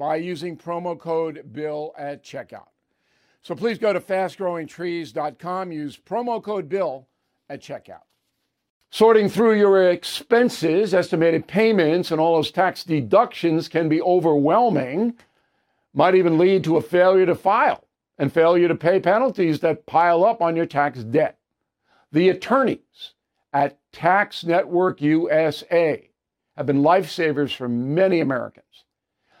by using promo code BILL at checkout. So please go to fastgrowingtrees.com, use promo code BILL at checkout. Sorting through your expenses, estimated payments, and all those tax deductions can be overwhelming, might even lead to a failure to file and failure to pay penalties that pile up on your tax debt. The attorneys at Tax Network USA have been lifesavers for many Americans.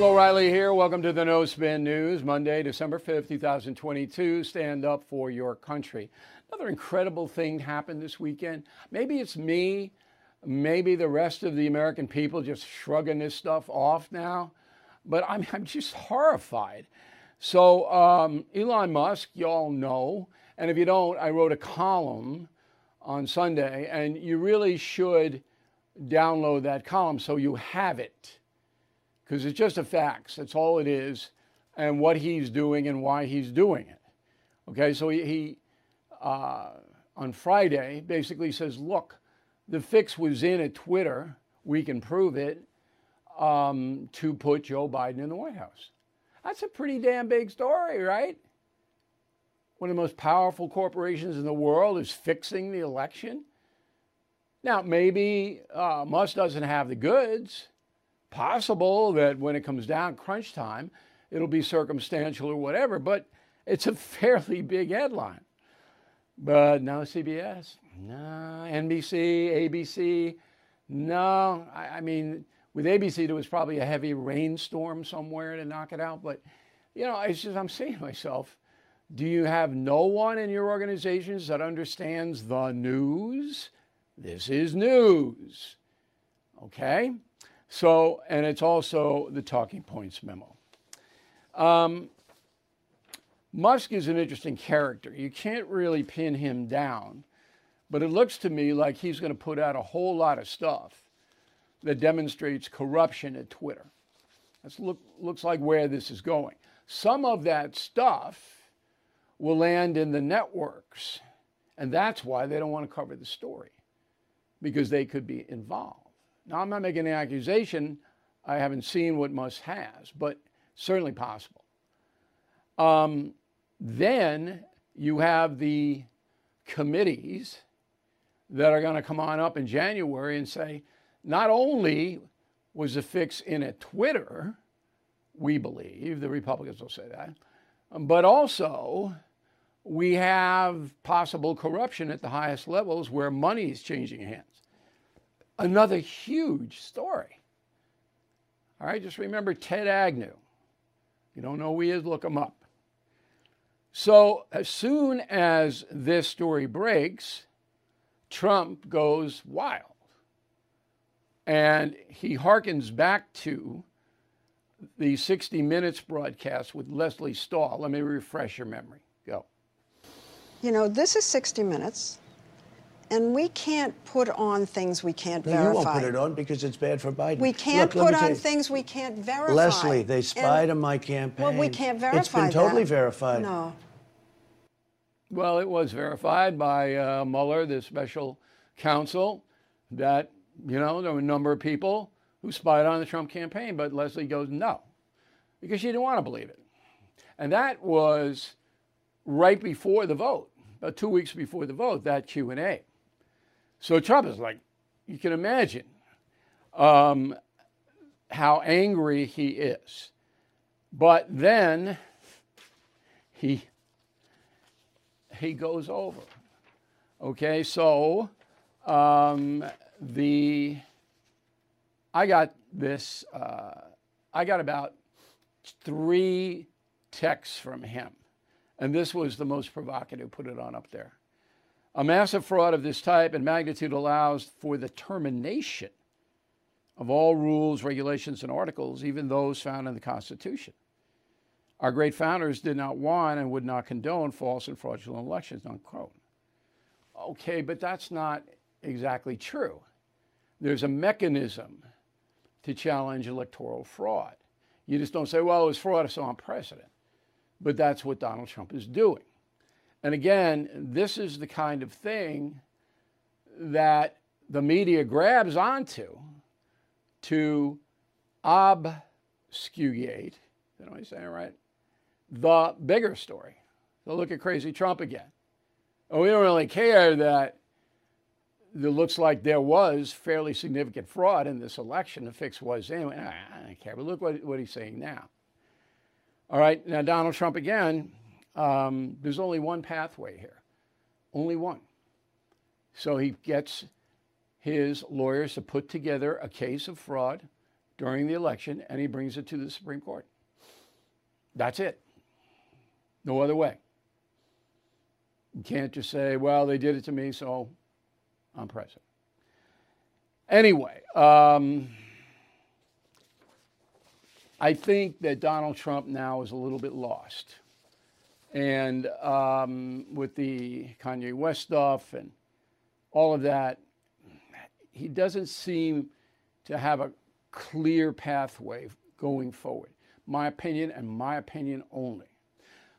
Bill O'Reilly here. Welcome to the No Spin News, Monday, December 5th, 2022. Stand up for your country. Another incredible thing happened this weekend. Maybe it's me, maybe the rest of the American people just shrugging this stuff off now, but I'm, I'm just horrified. So, um, Elon Musk, y'all know, and if you don't, I wrote a column on Sunday, and you really should download that column so you have it because it's just a facts. That's all it is, and what he's doing and why he's doing it. Okay, so he, he uh, on Friday basically says, look, the fix was in at Twitter. We can prove it um, to put Joe Biden in the White House. That's a pretty damn big story, right? One of the most powerful corporations in the world is fixing the election. Now, maybe uh, Musk doesn't have the goods possible that when it comes down crunch time, it'll be circumstantial or whatever, but it's a fairly big headline. But no CBS, no NBC, ABC, no. I, I mean, with ABC, there was probably a heavy rainstorm somewhere to knock it out. But, you know, it's just, I'm saying to myself, do you have no one in your organizations that understands the news? This is news. Okay? So, and it's also the talking points memo. Um, Musk is an interesting character. You can't really pin him down, but it looks to me like he's going to put out a whole lot of stuff that demonstrates corruption at Twitter. That look, looks like where this is going. Some of that stuff will land in the networks, and that's why they don't want to cover the story, because they could be involved. Now, I'm not making an accusation. I haven't seen what Musk has, but certainly possible. Um, then you have the committees that are going to come on up in January and say, not only was the fix in a Twitter, we believe, the Republicans will say that, but also we have possible corruption at the highest levels where money is changing hands another huge story. All right, just remember Ted Agnew, You don't know who he is, look him up. So, as soon as this story breaks, Trump goes wild. And he harkens back to the 60 Minutes broadcast with Lesley Stahl. Let me refresh your memory. Go. You know, this is 60 Minutes, and we can't put on things we can't No, verify. you won't put it on because it's bad for Biden. We can't Look, put on you, things we can't verify. Lesley, they spied And- on my campaign. Well, we can't verify It's been totally that. verified. No. Well, it was verified by uh, Mueller, the special counsel, that, you know, there were a number of people who spied on the Trump campaign, but Lesley goes, no, because she didn't want to believe it. And that was right before the vote, about two weeks before the vote, that Q&A. So Trump is like, you can imagine um, how angry he is. But then he he goes over. Okay, so um, the I got this. Uh, I got about three texts from him, and this was the most provocative. Put it on up there. A massive fraud of this type and magnitude allows for the termination of all rules, regulations, and articles, even those found in the Constitution. Our great founders did not want and would not condone false and fraudulent elections, unquote. Okay, but that's not exactly true. There's a mechanism to challenge electoral fraud. You just don't say, well, it was fraud, so I'm president. But that's what Donald Trump is doing. And again, this is the kind of thing that the media grabs onto to obfuscate, did I say it right? The bigger story. So look at crazy Trump again. Oh, we don't really care that it looks like there was fairly significant fraud in this election. The fix was anyway. I don't care. But look what, what he's saying now. All right, now Donald Trump again. Um, there's only one pathway here, only one. So he gets his lawyers to put together a case of fraud during the election, and he brings it to the Supreme Court. That's it. No other way. You can't just say, well, they did it to me, so I'm president. Anyway, um, I think that Donald Trump now is a little bit lost. And um, with the Kanye West stuff and all of that, he doesn't seem to have a clear pathway going forward. My opinion and my opinion only.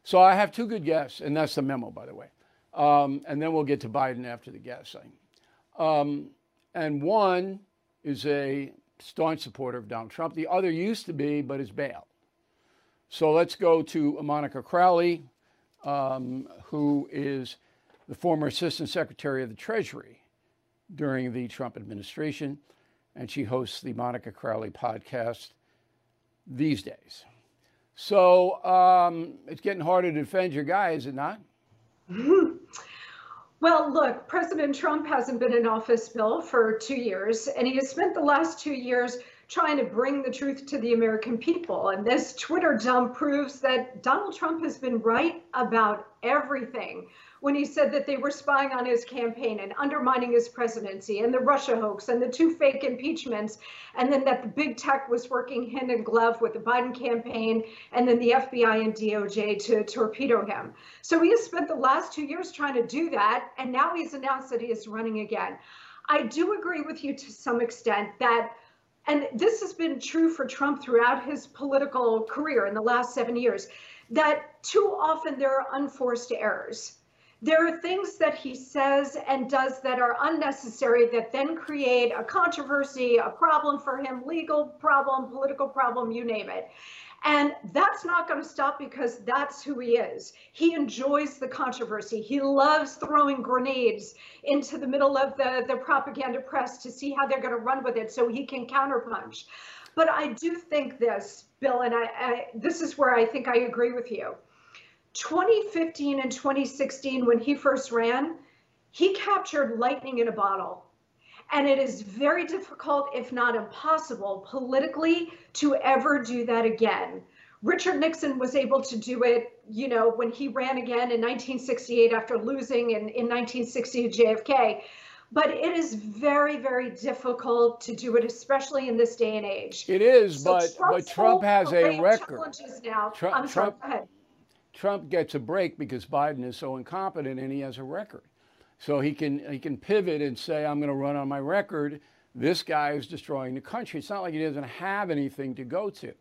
So I have two good guests, and that's the memo, by the way. Um, and then we'll get to Biden after the guessing. Um, and one is a staunch supporter of Donald Trump. The other used to be, but is bailed. So let's go to Monica Crowley, um, who is the former Assistant Secretary of the Treasury during the Trump administration, and she hosts the Monica Crowley podcast these days. So um, it's getting harder to defend your guy, is it not? Well, look, President Trump hasn't been in office, Bill, for two years, and he has spent the last two years trying to bring the truth to the American people. And this Twitter dump proves that Donald Trump has been right about everything when he said that they were spying on his campaign and undermining his presidency and the Russia hoax and the two fake impeachments, and then that the big tech was working hand in glove with the Biden campaign and then the FBI and DOJ to torpedo him. So he has spent the last two years trying to do that, and now he's announced that he is running again. I do agree with you to some extent that and this has been true for Trump throughout his political career in the last seven years, that too often there are unforced errors. There are things that he says and does that are unnecessary that then create a controversy, a problem for him, legal problem, political problem, you name it. And that's not going to stop because that's who he is. He enjoys the controversy. He loves throwing grenades into the middle of the, the propaganda press to see how they're going to run with it so he can counterpunch. But I do think this, Bill, and I, I, this is where I think I agree with you. 2015 and 2016, when he first ran, he captured lightning in a bottle. And it is very difficult, if not impossible, politically to ever do that again. Richard Nixon was able to do it, you know, when he ran again in 1968 after losing in, in 1960 to JFK. But it is very, very difficult to do it, especially in this day and age. It is, so but but Trump has a record. Now. Trump, sorry, Trump, Trump gets a break because Biden is so incompetent and he has a record. So he can he can pivot and say, I'm going to run on my record. This guy is destroying the country. It's not like he doesn't have anything to go to.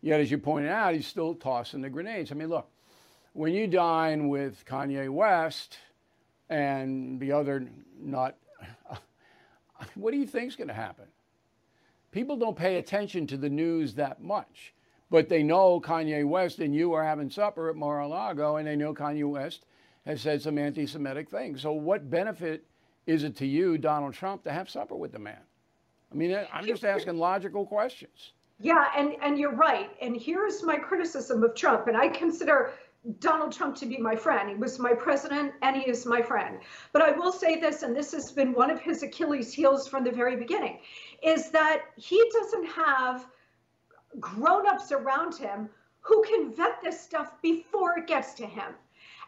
Yet, as you pointed out, he's still tossing the grenades. I mean, look, when you dine with Kanye West and the other nut, what do you think is going to happen? People don't pay attention to the news that much, but they know Kanye West and you are having supper at Mar-a-Lago, and they know Kanye West has said some anti-Semitic things. So, what benefit is it to you, Donald Trump, to have supper with the man? I mean, I'm just asking logical questions. Yeah, and and you're right. And here's my criticism of Trump, and I consider Donald Trump to be my friend. He was my president and he is my friend. But I will say this, and this has been one of his Achilles' heels from the very beginning, is that he doesn't have grown-ups around him who can vet this stuff before it gets to him.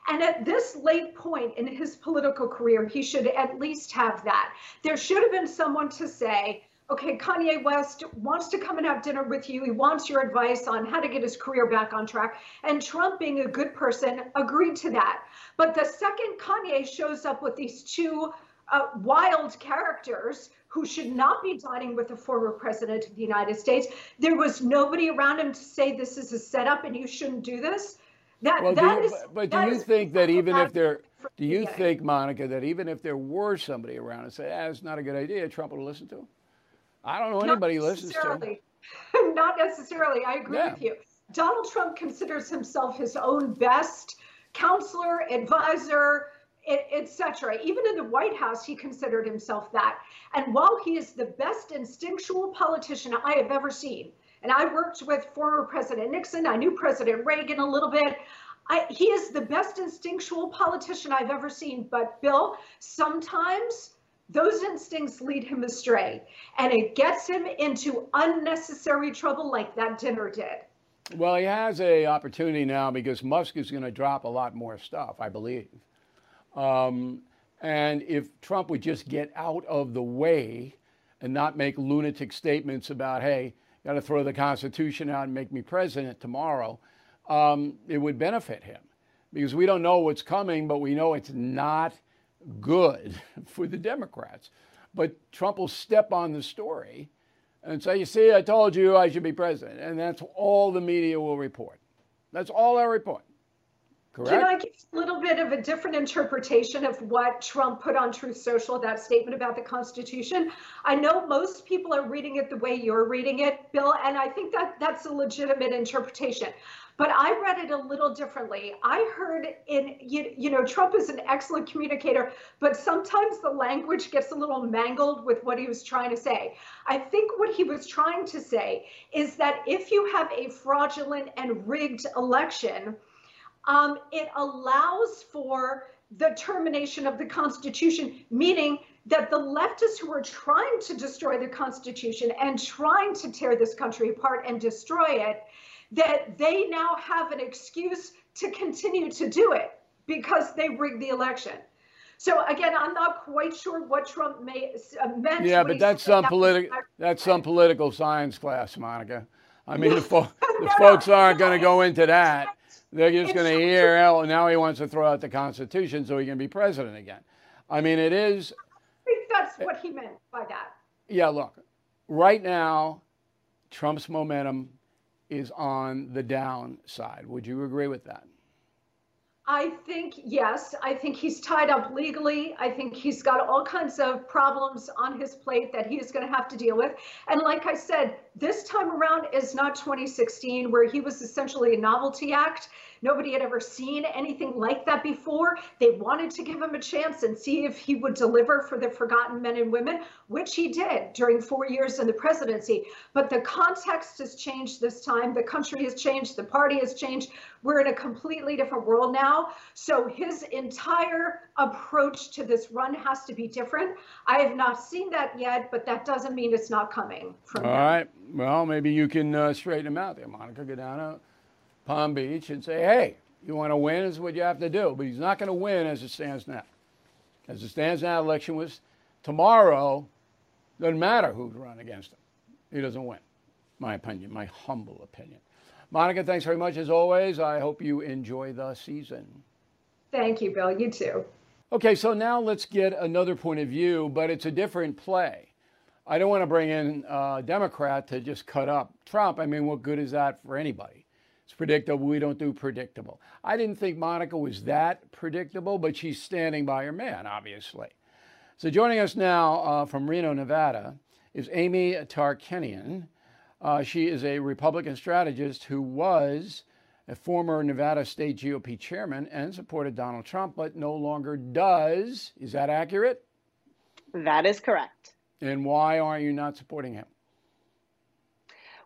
And at this late point in his political career, he should at least have that. There should have been someone to say, okay, Kanye West wants to come and have dinner with you. He wants your advice on how to get his career back on track. And Trump, being a good person, agreed to that. But the second Kanye shows up with these two uh, wild characters who should not be dining with the former president of the United States, there was nobody around him to say this is a setup and you shouldn't do this. That, well, that do you, is, but do you think that even if there, do you think, Monica, that even if there were somebody around and say, ah, it's not a good idea, Trump would listen to him? I don't know anybody listens to. Not necessarily. I agree yeah. with you. Donald Trump considers himself his own best counselor, advisor, etc. Even in the White House, he considered himself that. And while he is the best instinctual politician I have ever seen, and I worked with former President Nixon, I knew President Reagan a little bit. I, he is the best instinctual politician I've ever seen. But Bill, sometimes those instincts lead him astray and it gets him into unnecessary trouble like that dinner did well he has a opportunity now because musk is going to drop a lot more stuff i believe um, and if trump would just get out of the way and not make lunatic statements about hey got to throw the constitution out and make me president tomorrow um, it would benefit him because we don't know what's coming but we know it's not good for the Democrats. But Trump will step on the story and say, You see, I told you I should be president. And that's all the media will report. That's all they'll report. Correct? Can I give a little bit of a different interpretation of what Trump put on Truth Social, that statement about the Constitution? I know most people are reading it the way you're reading it, Bill, and I think that that's a legitimate interpretation. But I read it a little differently. I heard in, you, you know, Trump is an excellent communicator, but sometimes the language gets a little mangled with what he was trying to say. I think what he was trying to say is that if you have a fraudulent and rigged election, um, it allows for the termination of the Constitution, meaning that the leftists who are trying to destroy the Constitution and trying to tear this country apart and destroy it that they now have an excuse to continue to do it because they rigged the election. So again, I'm not quite sure what Trump may, uh, meant. Yeah, but that's some political that's some political science class, Monica. I mean, the, fo- the no, folks aren't no, going to go into that. They're just going to hear, oh, now he wants to throw out the Constitution so he can be president again. I mean, it is. I think that's eh. what he meant by that. Yeah, look, right now, Trump's momentum is on the downside. Would you agree with that? I think, yes. I think he's tied up legally. I think he's got all kinds of problems on his plate that he's going to have to deal with. And like I said, this time around is not 2016, where he was essentially a novelty act. Nobody had ever seen anything like that before. They wanted to give him a chance and see if he would deliver for the forgotten men and women, which he did during four years in the presidency. But the context has changed this time. The country has changed. The party has changed. We're in a completely different world now. So his entire approach to this run has to be different. I have not seen that yet, but that doesn't mean it's not coming from All him. right. Well, maybe you can uh, straighten him out there, Monica. Go down to Palm Beach and say, hey, you want to win, is what you have to do. But he's not going to win as it stands now. As it stands now, election was tomorrow, doesn't matter who's run against him. He doesn't win. My opinion, my humble opinion. Monica, thanks very much as always. I hope you enjoy the season. Thank you, Bill. You too. Okay, so now let's get another point of view, but it's a different play. I don't want to bring in a Democrat to just cut up Trump. I mean, what good is that for anybody? It's predictable. We don't do predictable. I didn't think Monica was that predictable, but she's standing by her man, obviously. So joining us now uh, from Reno, Nevada, is Amy Tarkanian. Uh, she is a Republican strategist who was a former Nevada state GOP chairman and supported Donald Trump, but no longer does. Is that accurate? That is correct. And why are you not supporting him?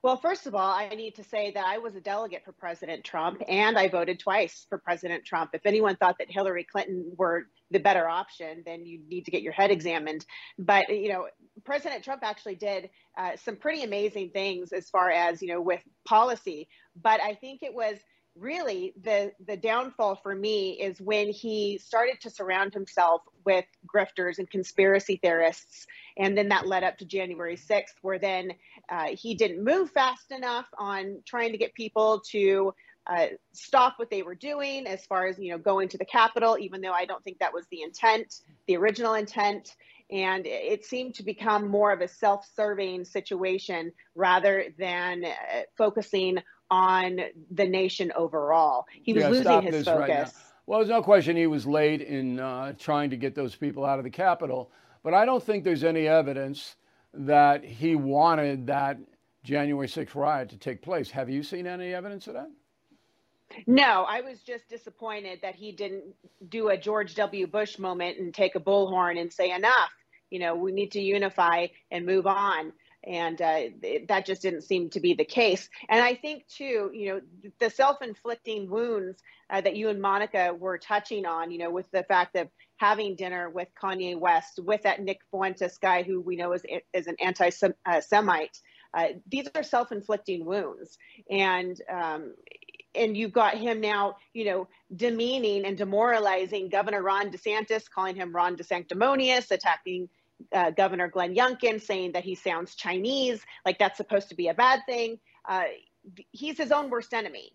Well, first of all, I need to say that I was a delegate for President Trump and I voted twice for President Trump. If anyone thought that Hillary Clinton were the better option, then you need to get your head examined. But, you know, President Trump actually did uh, some pretty amazing things as far as, you know, with policy. But I think it was really the the downfall for me is when he started to surround himself with grifters and conspiracy theorists and then that led up to january 6th where then uh, he didn't move fast enough on trying to get people to uh, stop what they were doing as far as you know going to the capitol even though i don't think that was the intent the original intent. And it seemed to become more of a self-serving situation rather than uh, focusing on the nation overall he was Yeah, losing his this right focus Well, there's no question he was late in uh, trying to get those people out of the Capitol, but I don't think there's any evidence that he wanted that January 6th riot to take place. Have you seen any evidence of that? No, I was just disappointed that he didn't do a George W. Bush moment and take a bullhorn and say, enough, you know, we need to unify and move on. And uh, it- that just didn't seem to be the case. And I think, too, you know, the self inflicting wounds uh, that you and Monica were touching on, you know, with the fact of having dinner with Kanye West, with that Nick Fuentes guy who we know is, is an anti Semite. Uh, these are self inflicting wounds. And um, and you've got him now, you know, demeaning and demoralizing Governor Ron DeSantis, calling him Ron DeSanctimonious, attacking uh, Governor Glenn Youngkin, saying that he sounds Chinese, like that's supposed to be a bad thing. Uh, he's his own worst enemy.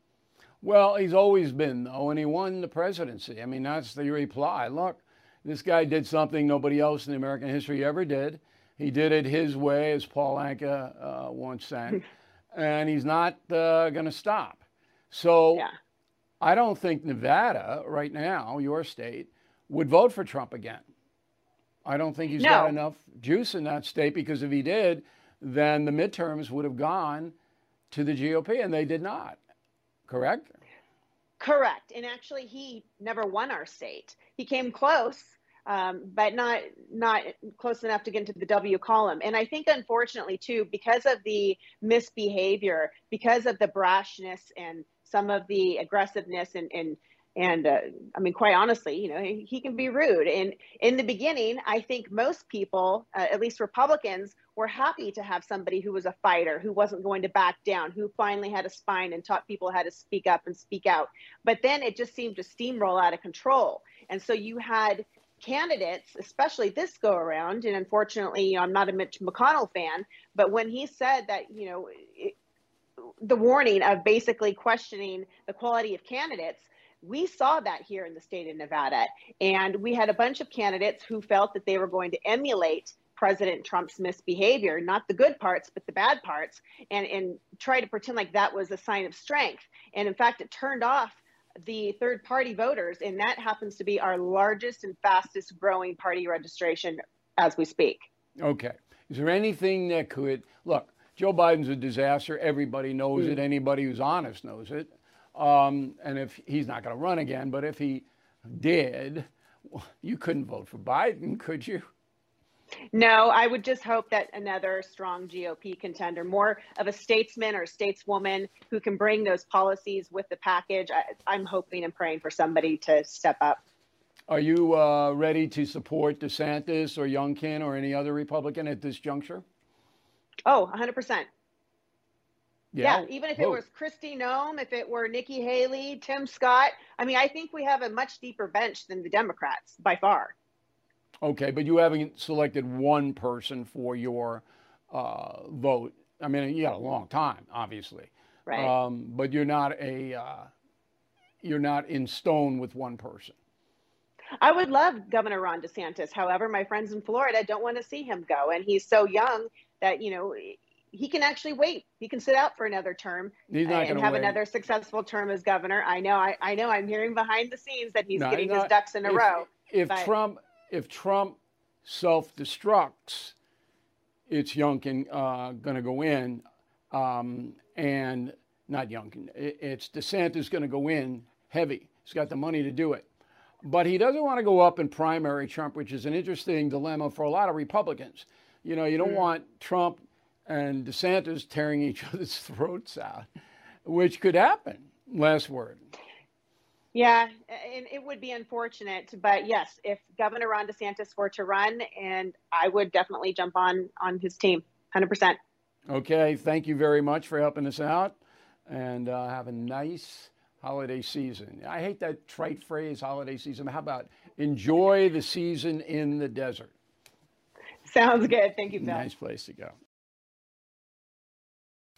Well, he's always been, though, and he won the presidency. I mean, that's the reply. Look, this guy did something nobody else in American history ever did. He did it his way, as Paul Anka uh, once sang, and he's not uh, going to stop. So Yeah. I don't think Nevada, right now, your state, would vote for Trump again. I don't think he's got enough juice in that state because if he did, then the midterms would have gone to the GOP, and they did not. Correct? Correct. And actually, he never won our state. He came close, um, but not not close enough to get into the W column. And I think, unfortunately, too, because of the misbehavior, because of the brashness and some of the aggressiveness and and and uh, I mean, quite honestly, you know, he, he can be rude. And in the beginning, I think most people, uh, at least Republicans, were happy to have somebody who was a fighter, who wasn't going to back down, who finally had a spine and taught people how to speak up and speak out. But then it just seemed to steamroll out of control. And so you had candidates, especially this go around, and unfortunately, you know, I'm not a Mitch McConnell fan, but when he said that, you know, it, the warning of basically questioning the quality of candidates, we saw that here in the state of Nevada. And we had a bunch of candidates who felt that they were going to emulate President Trump's misbehavior, not the good parts, but the bad parts, and, and try to pretend like that was a sign of strength. And in fact, it turned off the third party voters, and that happens to be our largest and fastest growing party registration as we speak. Okay. Is there anything that could look? Joe Biden's a disaster. Everybody knows it. Mm. Anybody who's honest knows it. Um, and if he's not going to run again, but if he did, you couldn't vote for Biden, could you? No, I would just hope that another strong GOP contender, more of a statesman or a stateswoman who can bring those policies with the package. I, I'm hoping and praying for somebody to step up. Are you uh, ready to support DeSantis or Youngkin or any other Republican at this juncture? Oh, 100%. Yeah, yeah even if it was Kristi Noem, if it were Nikki Haley, Tim Scott. I mean, I think we have a much deeper bench than the Democrats by far. Okay, but you haven't selected one person for your uh, vote. I mean, you got a long time, obviously. Right. Um, but you're not a uh, you're not in stone with one person. I would love Governor Ron DeSantis. However, my friends in Florida don't want to see him go, and he's so young that you know he can actually wait. He can sit out for another term and have wait. another successful term as governor. I know. I, I know. I'm hearing behind the scenes that he's no, getting his ducks in a if, row. If but, Trump if Trump self destructs, it's Youngkin uh, going to go in, um, and not Youngkin. It's DeSantis going to go in heavy. He's got the money to do it. But he doesn't want to go up in primary Trump, which is an interesting dilemma for a lot of Republicans. You know, you don't mm. want Trump and DeSantis tearing each other's throats out, which could happen. Last word. Yeah, and it would be unfortunate, but yes, if Governor Ron DeSantis were to run, and I would definitely jump on on his team, hundred percent. Okay, thank you very much for helping us out, and uh, have a nice holiday season. I hate that trite phrase, holiday season. How about enjoy the season in the desert? Sounds good. Thank you, Bill. Nice place to go.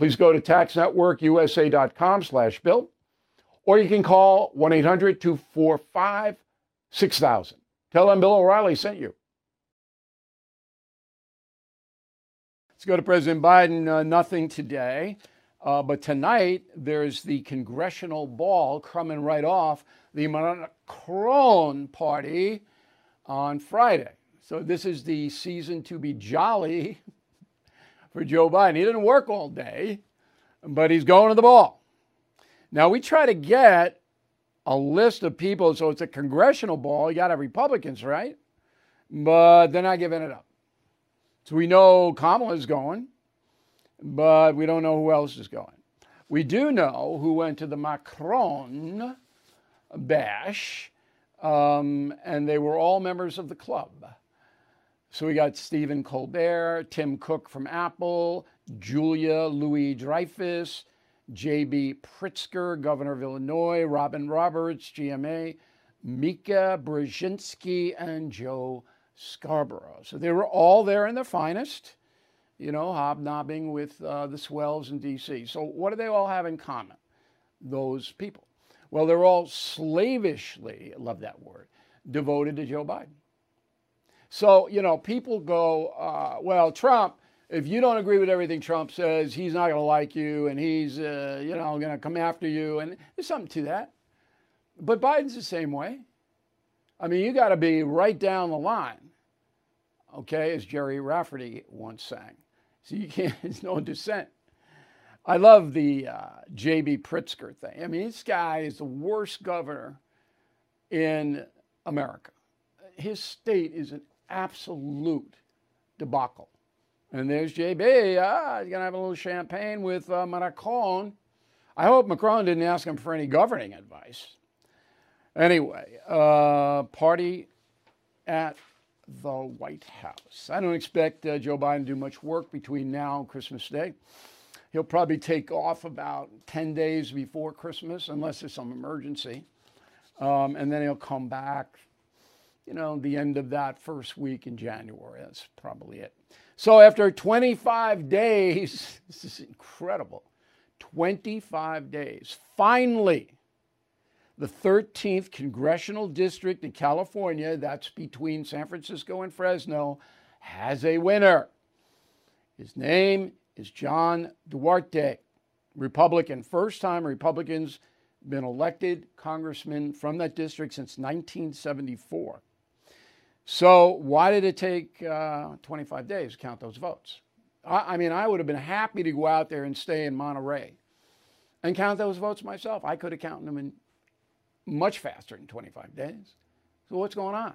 Please go to taxnetworkusa.com slash bill, or you can call 1-800-245-6000. Tell them Bill O'Reilly sent you. Let's go to President Biden. Uh, nothing today. Uh, but tonight, there's the congressional ball coming right off the Macron party on Friday. So this is the season to be jolly for Joe Biden. He didn't work all day, but he's going to the ball. Now, we try to get a list of people, so it's a congressional ball. You got to have Republicans, right? But they're not giving it up. So we know Kamala is going, but we don't know who else is going. We do know who went to the Macron bash, um, and they were all members of the club. So we got Stephen Colbert, Tim Cook from Apple, Julia Louis Dreyfus, J.B. Pritzker, Governor of Illinois, Robin Roberts, GMA, Mika Brzezinski, and Joe Scarborough. So they were all there in their finest, you know, hobnobbing with uh, the swells in D.C. So what do they all have in common, those people? Well, they're all slavishly, love that word, devoted to Joe Biden. So, you know, people go, uh, well, Trump, if you don't agree with everything Trump says, he's not going to like you and he's, uh, you know, going to come after you. And there's something to that. But Biden's the same way. I mean, you got to be right down the line, okay, as Gerry Rafferty once sang. So you can't, there's no dissent. I love the uh, J.B. Pritzker thing. I mean, this guy is the worst governor in America. His state is an absolute debacle. And there's JB. Ah, he's going to have a little champagne with uh, Macron. I hope Macron didn't ask him for any governing advice. Anyway, uh, party at the White House. I don't expect uh, Joe Biden to do much work between now and Christmas Day. He'll probably take off about 10 days before Christmas, unless there's some emergency. Um, and then he'll come back you know, the end of that first week in January. That's probably it. So after 25 days, this is incredible. 25 days. Finally, the 13th congressional district in California, that's between San Francisco and Fresno, has a winner. His name is John Duarte, Republican. First time Republicans been elected congressman from that district since 1974. So, why did it take uh, 25 days to count those votes? I, I mean, I would have been happy to go out there and stay in Monterey and count those votes myself. I could have counted them in much faster than 25 days. So what's going on?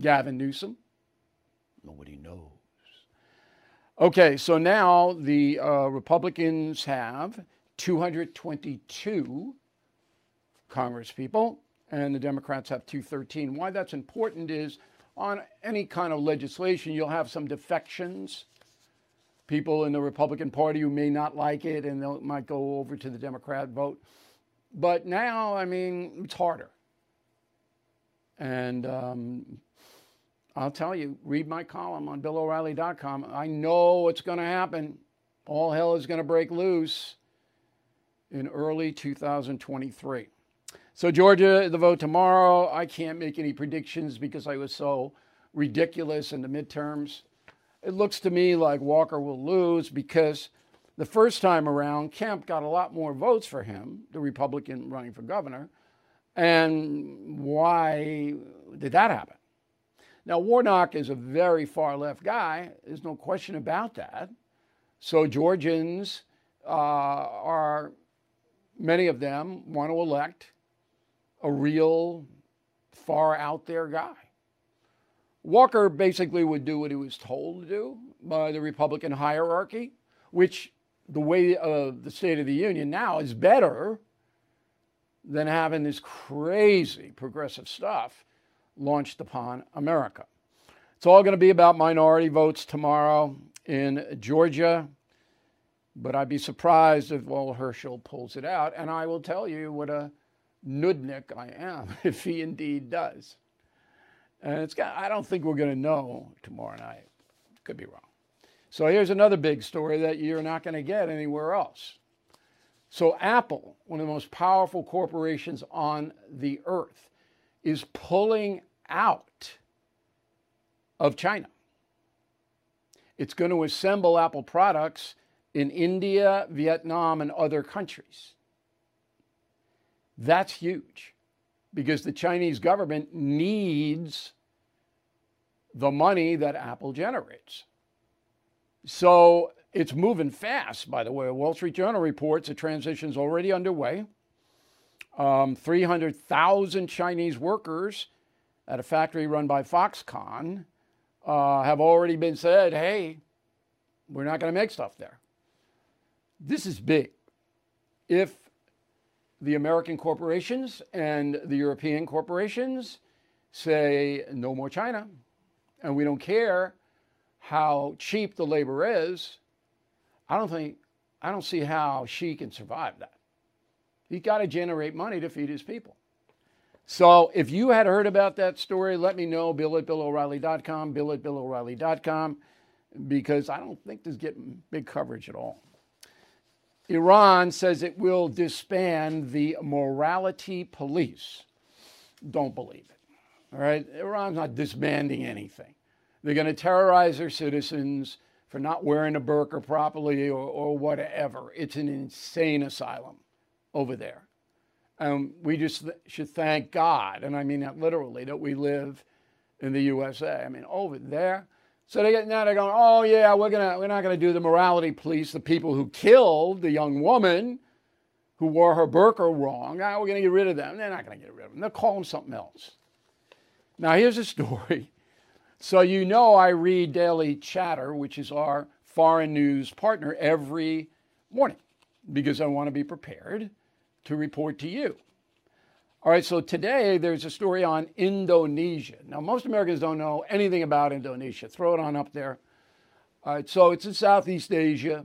Gavin Newsom? Nobody knows. Okay, so now the uh, Republicans have 222 congresspeople, and the Democrats have 213. Why that's important is on any kind of legislation, you'll have some defections. People in the Republican Party who may not like it and they might go over to the Democrat vote. But now, I mean, it's harder. And um, I'll tell you, read my column on BillO'Reilly.com. I know what's going to happen. All hell is going to break loose in early 2023. So, Georgia, the vote tomorrow. I can't make any predictions because I was so ridiculous in the midterms. It looks to me like Walker will lose because the first time around, Kemp got a lot more votes for him, the Republican running for governor. And why did that happen? Now, Warnock is a very far left guy. There's no question about that. So, Georgians uh, are, many of them want to elect a real far out there guy. Walker basically would do what he was told to do by the Republican hierarchy, which the way of the State of the Union now is better than having this crazy progressive stuff launched upon America. It's all going to be about minority votes tomorrow in Georgia, but I'd be surprised if Walt Herschel pulls it out. And I will tell you what a nudnik I am if he indeed does. And it's got, I don't think we're going to know tomorrow night. Could be wrong. So here's another big story that you're not going to get anywhere else. So, Apple, one of the most powerful corporations on the earth, is pulling out of China. It's going to assemble Apple products in India, Vietnam, and other countries. That's huge because the Chinese government needs the money that Apple generates. So it's moving fast, by the way. Wall Street Journal reports the transition is already underway. Um, 300,000 Chinese workers at a factory run by Foxconn uh, have already been said, hey, we're not going to make stuff there. This is big. If the American corporations and the European corporations say no more China, and we don't care how cheap the labor is, I don't think, I don't see how Xi can survive that. He's got to generate money to feed his people. So if you had heard about that story, let me know. Bill at BillO'Reilly.com, Bill at BillO'Reilly.com, because I don't think this is getting big coverage at all. Iran says it will disband the morality police. Don't believe it. All right? Iran's not disbanding anything. They're going to terrorize their citizens for not wearing a burqa properly or, or whatever. It's an insane asylum over there. And we just should thank God, and I mean that literally, that we live in the USA. I mean, over there. So they get now they're going, oh yeah, we're gonna we're not gonna do the morality police, the people who killed the young woman who wore her burqa wrong. Now we're gonna get rid of them. They're not gonna get rid of them. They'll call them something else. Now here's a story so, you know, I read Daily Chatter, which is our foreign news partner, every morning because I want to be prepared to report to you. All right, so today there's a story on Indonesia. Now, most Americans don't know anything about Indonesia. Throw it on up there. All right, so it's in Southeast Asia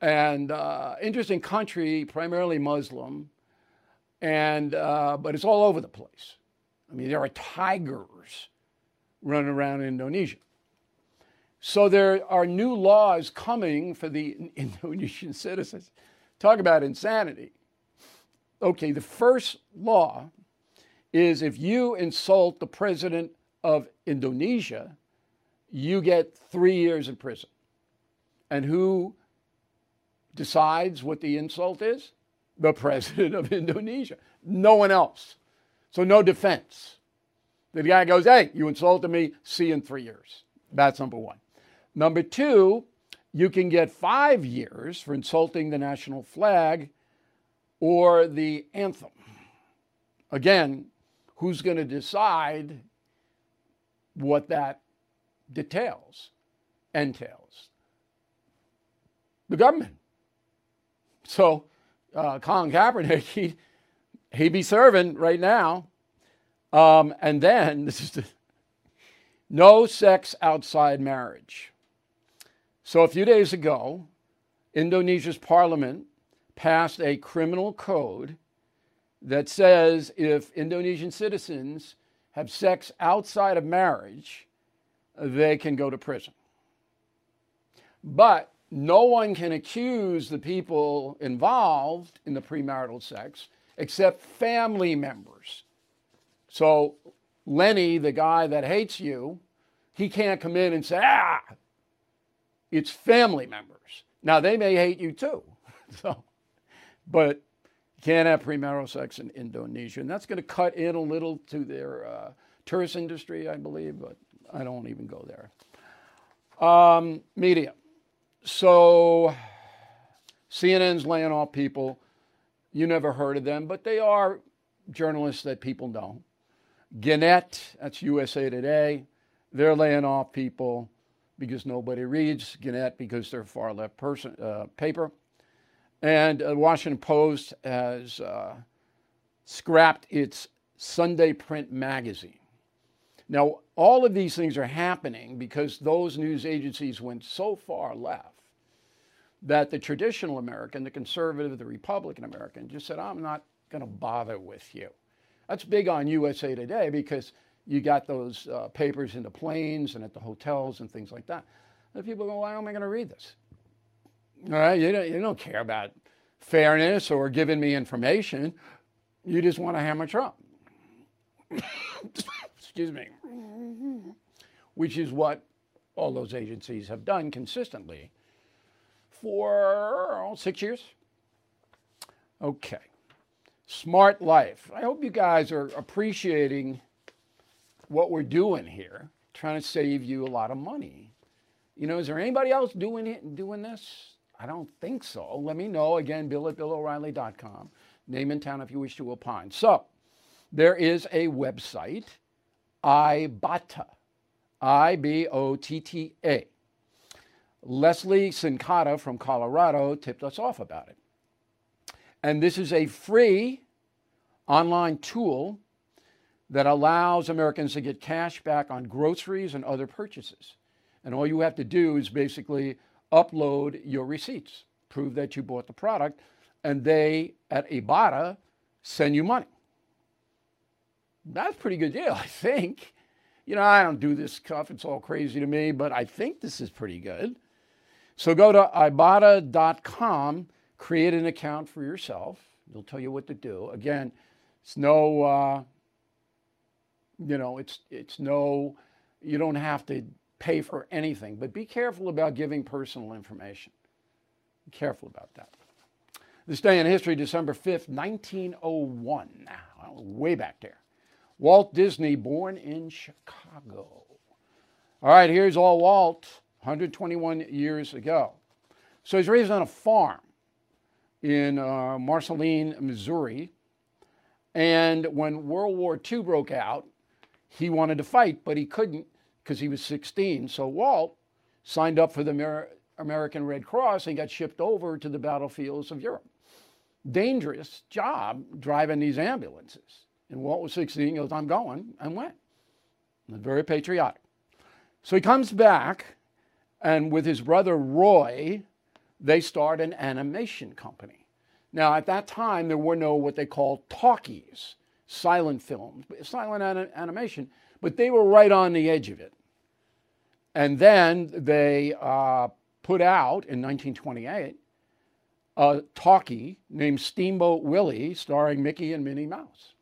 and uh, interesting country, primarily Muslim, and uh, but it's all over the place. I mean, there are tigers running around Indonesia. So there are new laws coming for the Indonesian citizens. Talk about insanity. Okay, the first law is if you insult the president of Indonesia, you get three years in prison. And who decides what the insult is? The president of Indonesia. No one else. So no defense. The guy goes, hey, you insulted me, see you in three years. That's number one. Number two, you can get five years for insulting the national flag or the anthem. Again, who's going to decide what that details, entails? The government. So, uh, Colin Kaepernick, he, he be serving right now. Um, and then, this is the, no sex outside marriage. So, a few days ago, Indonesia's parliament passed a criminal code that says if Indonesian citizens have sex outside of marriage, they can go to prison. But no one can accuse the people involved in the premarital sex except family members. So, Lenny, the guy that hates you, he can't come in and say, ah, it's family members. Now, they may hate you too. So, but you can't have premarital sex in Indonesia. And that's going to cut in a little to their uh, tourist industry, I believe, but I don't even go there. Um, media. So CNN's laying off people. You never heard of them, but they are journalists that people know. Gannett, that's USA Today, they're laying off people because nobody reads Gannett because they're far left person, uh, paper. And the uh, Washington Post has uh, scrapped its Sunday print magazine. Now, all of these things are happening because those news agencies went so far left that the traditional American, the conservative, the Republican American, just said, I'm not going to bother with you. That's big on USA Today because you got those uh, papers in the planes and at the hotels and things like that. And people go, why am I going to read this? All right, you don't, you don't care about fairness or giving me information. You just want to hammer Trump. Excuse me. Which is what all those agencies have done consistently for oh, six years. Okay. Smart life. I hope you guys are appreciating what we're doing here, trying to save you a lot of money. You know, is there anybody else doing it and doing this? I don't think so. Let me know. Again, bill at billoreilly.com. Name in town if you wish to opine. So, there is a website, Ibotta, I B O T T A. Leslie Sincata from Colorado tipped us off about it. And this is a free online tool that allows Americans to get cash back on groceries and other purchases. And all you have to do is basically upload your receipts, prove that you bought the product, and they at Ibotta send you money. That's a pretty good deal, I think. You know, I don't do this stuff, it's all crazy to me, but I think this is pretty good. So go to Ibotta.com, create an account for yourself. They'll tell you what to do. Again, it's no, uh, you know, it's it's no, you don't have to pay for anything, but be careful about giving personal information. Be careful about that. This day in history, December 5th, 1901, way back there. Walt Disney, born in Chicago. All right, here's all Walt, 121 years ago. So he's raised on a farm in uh, Marceline, Missouri. And when World War II broke out, he wanted to fight, but he couldn't because he was 16. So Walt signed up for the Amer- American Red Cross and got shipped over to the battlefields of Europe. Dangerous job driving these ambulances. And Walt was 16, he goes, I'm going, and went. Very patriotic. So he comes back, and with his brother Roy, they start an animation company. Now, at that time, there were no what they called talkies, silent films, silent animation, but they were right on the edge of it. And then they uh, put out in 1928 a talkie named Steamboat Willie, starring Mickey and Minnie Mouse.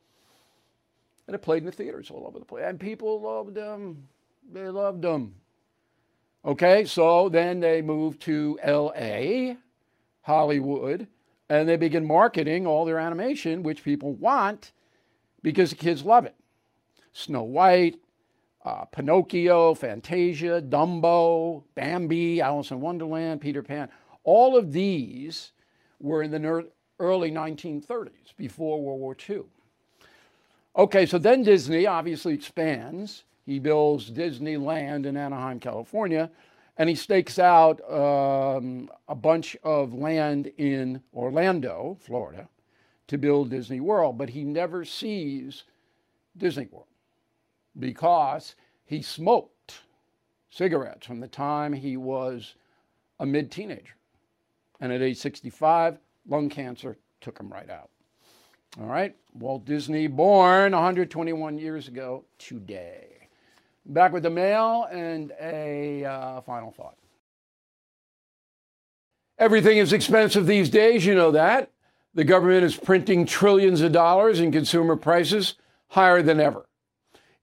And it played in the theaters all over the place. And people loved them. They loved them. Okay, so then they moved to LA, Hollywood, and they begin marketing all their animation, which people want because the kids love it. Snow White, uh, Pinocchio, Fantasia, Dumbo, Bambi, Alice in Wonderland, Peter Pan. All of these were in the early 1930s, before World War II. Okay, so then Disney obviously expands. He builds Disneyland in Anaheim, California, and he stakes out um, a bunch of land in Orlando, Florida, to build Disney World. But he never sees Disney World because he smoked cigarettes from the time he was a mid teenager. And at age 65, lung cancer took him right out. All right, Walt Disney, born 121 years ago today. Back with the mail and a uh, final thought. Everything is expensive these days, you know that. The government is printing trillions of dollars and consumer prices higher than ever.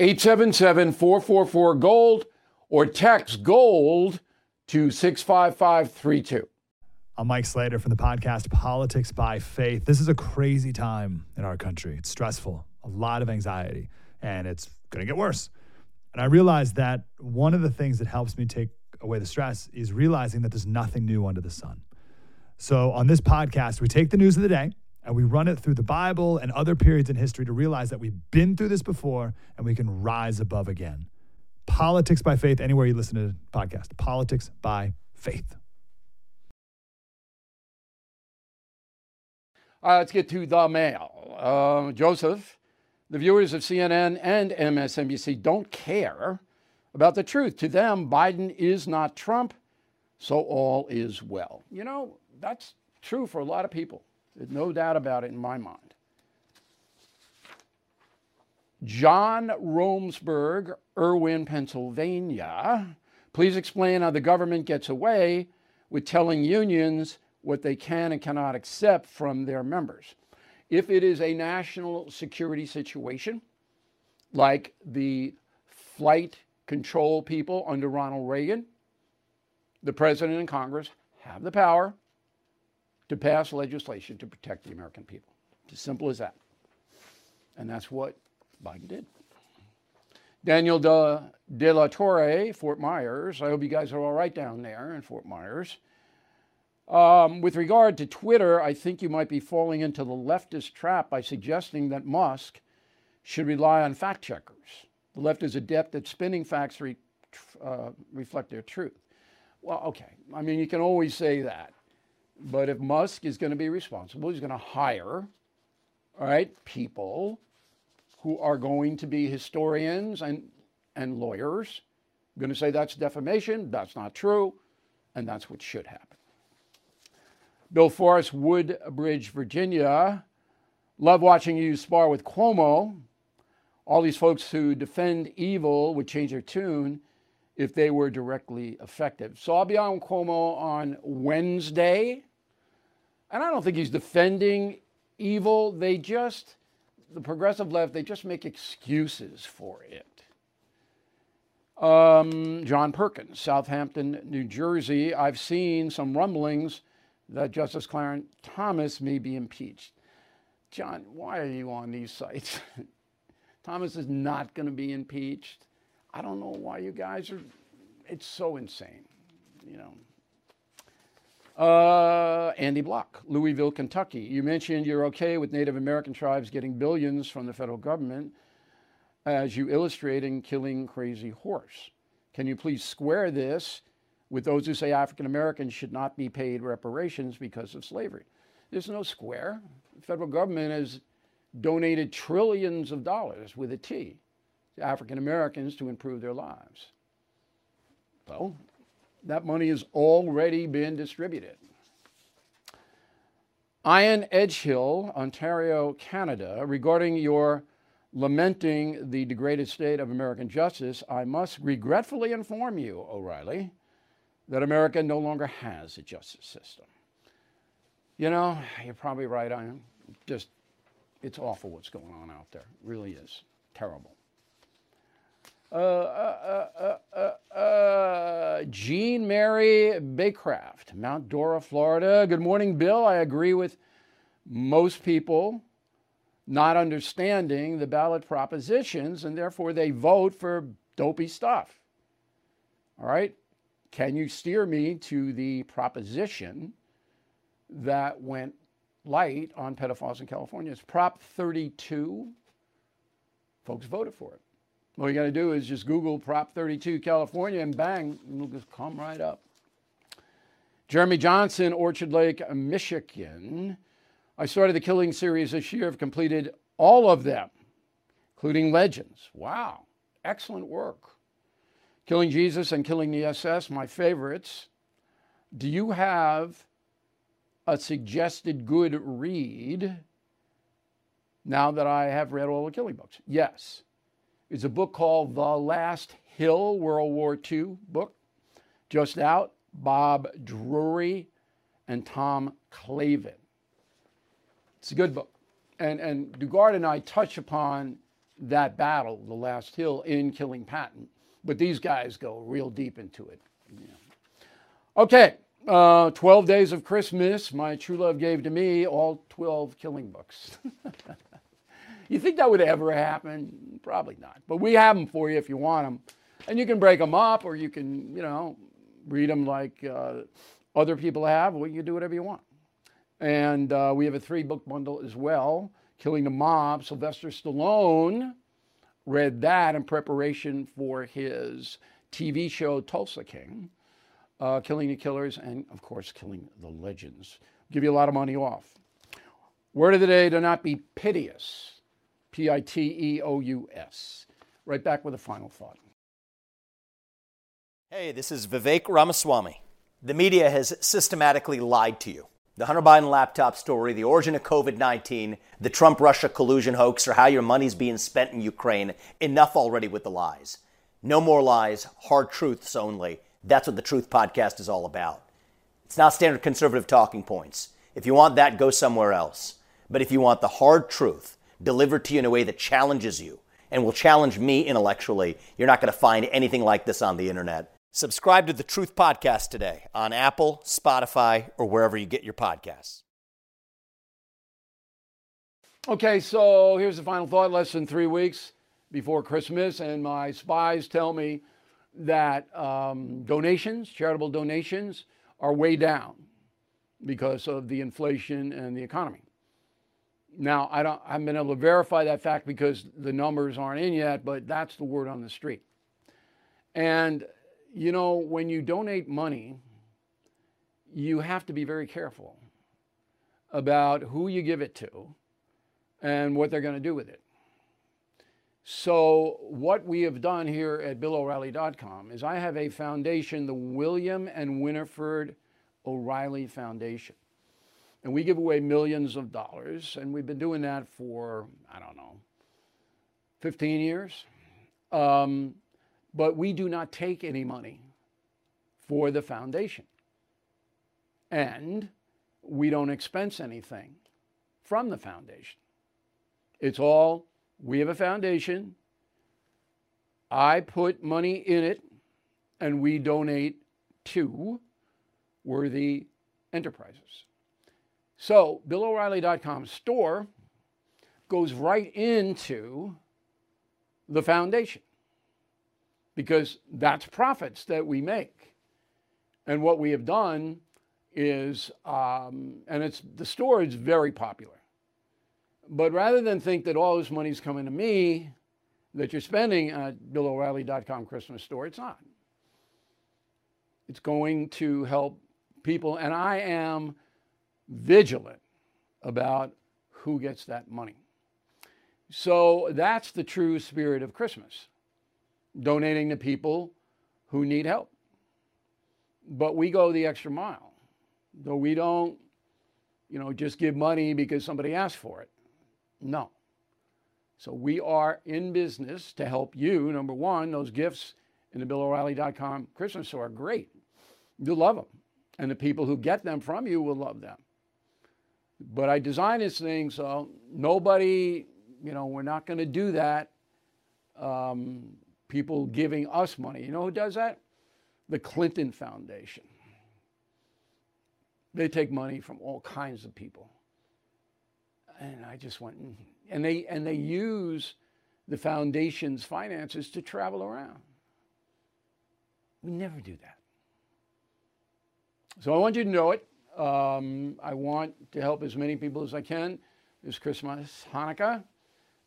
877 444 GOLD, or text GOLD to 65532. I'm Mike Slater from the podcast Politics by Faith. This is a crazy time in our country. It's stressful, a lot of anxiety, and it's going to get worse. And I realized that one of the things that helps me take away the stress is realizing that there's nothing new under the sun. So on this podcast, we take the news of the day and we run it through the Bible and other periods in history to realize that we've been through this before and we can rise above again. Politics by Faith, anywhere you listen to the podcast. Politics by Faith. All right, let's get to the mail. Uh, Joseph, the viewers of CNN and MSNBC don't care about the truth. To them, Biden is not Trump, so all is well. You know, that's true for a lot of people. No doubt about it in my mind. John Romesburg, Irwin, Pennsylvania. Please explain how the government gets away with telling unions what they can and cannot accept from their members. If it is a national security situation, like the flight control people under Ronald Reagan, the president and Congress have the power to pass legislation to protect the American people. It's as simple as that. And that's what Biden did. Daniel De, De La Torre, Fort Myers. I hope you guys are all right down there in Fort Myers. Um, with regard to Twitter, I think you might be falling into the leftist trap by suggesting that Musk should rely on fact checkers. The left is adept at spinning facts re, uh, reflect their truth. Well, okay. I mean, you can always say that. But if Musk is going to be responsible, he's going to hire, all right, people who are going to be historians and, and lawyers, going to say that's defamation, that's not true, and that's what should happen. Bill Forrest, Woodbridge, Virginia. Love watching you spar with Cuomo. All these folks who defend evil would change their tune if they were directly effective. So I'll be on Cuomo on Wednesday. And I don't think he's defending evil. They just, the progressive left, they just make excuses for it. Um, John Perkins, Southampton, New Jersey. I've seen some rumblings that Justice Clarence Thomas may be impeached. John, why are you on these sites? Thomas is not going to be impeached. I don't know why you guys are. It's so insane, you know. Uh, Andy Block, Louisville, Kentucky. You mentioned you're okay with Native American tribes getting billions from the federal government as you illustrate in Killing Crazy Horse. Can you please square this with those who say African Americans should not be paid reparations because of slavery? There's no square. The federal government has donated trillions of dollars with a T to African Americans to improve their lives. So that money has already been distributed. Ian Edgehill, Ontario, Canada, regarding your lamenting the degraded state of American justice, I must regretfully inform you, O'Reilly, that America no longer has a justice system. You know, you're probably right. I'm just, it's awful what's going on out there. It really is terrible. Uh, uh, uh, uh, Jean Mary Baycraft, Mount Dora, Florida. Good morning, Bill. I agree with most people not understanding the ballot propositions, and therefore they vote for dopey stuff. All right? Can you steer me to the proposition that went light on pedophiles in California? It's Prop 32. Folks voted for it. All you got to do is just Google Prop 32 California and bang, it'll just come right up. Jeremy Johnson, Orchard Lake, Michigan. I started the killing series this year. I've completed all of them, including Legends. Wow, excellent work. Killing Jesus and Killing the SS, my favorites. Do you have a suggested good read now that I have read all the killing books? Yes is a book called The Last Hill, World War II book, just out. Bob Drury and Tom Clavin. It's a good book. And, and Dugard and I touch upon that battle, The Last Hill, in Killing Patton. But these guys go real deep into it. Yeah. Okay, uh, 12 Days of Christmas, my true love gave to me all 12 killing books. You think that would ever happen? Probably not. But we have them for you if you want them. And you can break them up or you can, you know, read them like uh, other people have, or you can do whatever you want. And uh, we have a three book bundle as well Killing the Mob. Sylvester Stallone read that in preparation for his TV show Tulsa King, uh, Killing the Killers, and of course, Killing the Legends. Give you a lot of money off. Word of the day do not be piteous. P I T E O U S. Right back with a final thought. Hey, this is Vivek Ramaswamy. The media has systematically lied to you. The Hunter Biden laptop story, the origin of COVID 19, the Trump Russia collusion hoax, or how your money's being spent in Ukraine. Enough already with the lies. No more lies, hard truths only. That's what the Truth Podcast is all about. It's not standard conservative talking points. If you want that, go somewhere else. But if you want the hard truth, delivered to you in a way that challenges you and will challenge me intellectually, you're not going to find anything like this on the internet. Subscribe to the Truth Podcast today on Apple, Spotify, or wherever you get your podcasts. Okay, so here's the final thought less than three weeks before Christmas, and my spies tell me that um, donations, charitable donations, are way down because of the inflation and the economy. Now, I, don't, I haven't been able to verify that fact because the numbers aren't in yet, but that's the word on the street. And, you know, when you donate money, you have to be very careful about who you give it to and what they're going to do with it. So, what we have done here at BillO'Reilly.com is I have a foundation, the William and Winifred O'Reilly Foundation. And we give away millions of dollars. And we've been doing that for, I don't know, 15 years. Um, but we do not take any money for the foundation. And we don't expense anything from the foundation. It's all, we have a foundation. I put money in it and we donate to worthy enterprises. So, BillO'Reilly.com store goes right into the foundation because that's profits that we make. And what we have done is, um, and it's the store is very popular. But rather than think that all this money is coming to me, that you're spending at BillO'Reilly.com Christmas store, it's not. It's going to help people, and I am vigilant about who gets that money. So that's the true spirit of Christmas donating to people who need help. But we go the extra mile, though we don't, you know, just give money because somebody asked for it. No. So we are in business to help you. Number one, those gifts in the BillO'Reilly.com Christmas store are great. You'll love them. And the people who get them from you will love them. But I designed this thing so nobody, you know, we're not going to do that. Um, people giving us money. You know who does that? The Clinton Foundation. They take money from all kinds of people. And I just went, mm. and they, and they use the foundation's finances to travel around. We never do that. So I want you to know it. Um, I want to help as many people as I can this Christmas, Hanukkah.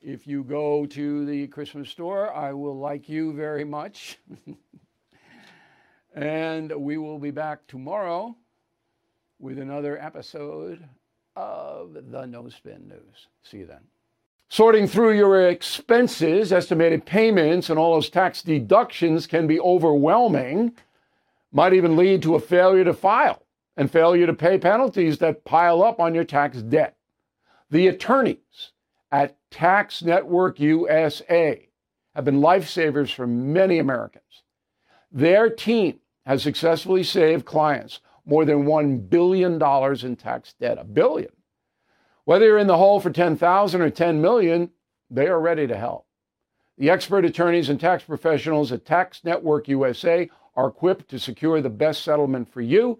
If you go to the Christmas store, I will like you very much. and we will be back tomorrow with another episode of the No Spin News. See you then. Sorting through your expenses, estimated payments, and all those tax deductions can be overwhelming, might even lead to a failure to file and failure to pay penalties that pile up on your tax debt. The attorneys at Tax Network USA have been lifesavers for many Americans. Their team has successfully saved clients more than $1 billion in tax debt. A billion. Whether you're in the hole for 10,000 or 10 million, they are ready to help. The expert attorneys and tax professionals at Tax Network USA are equipped to secure the best settlement for you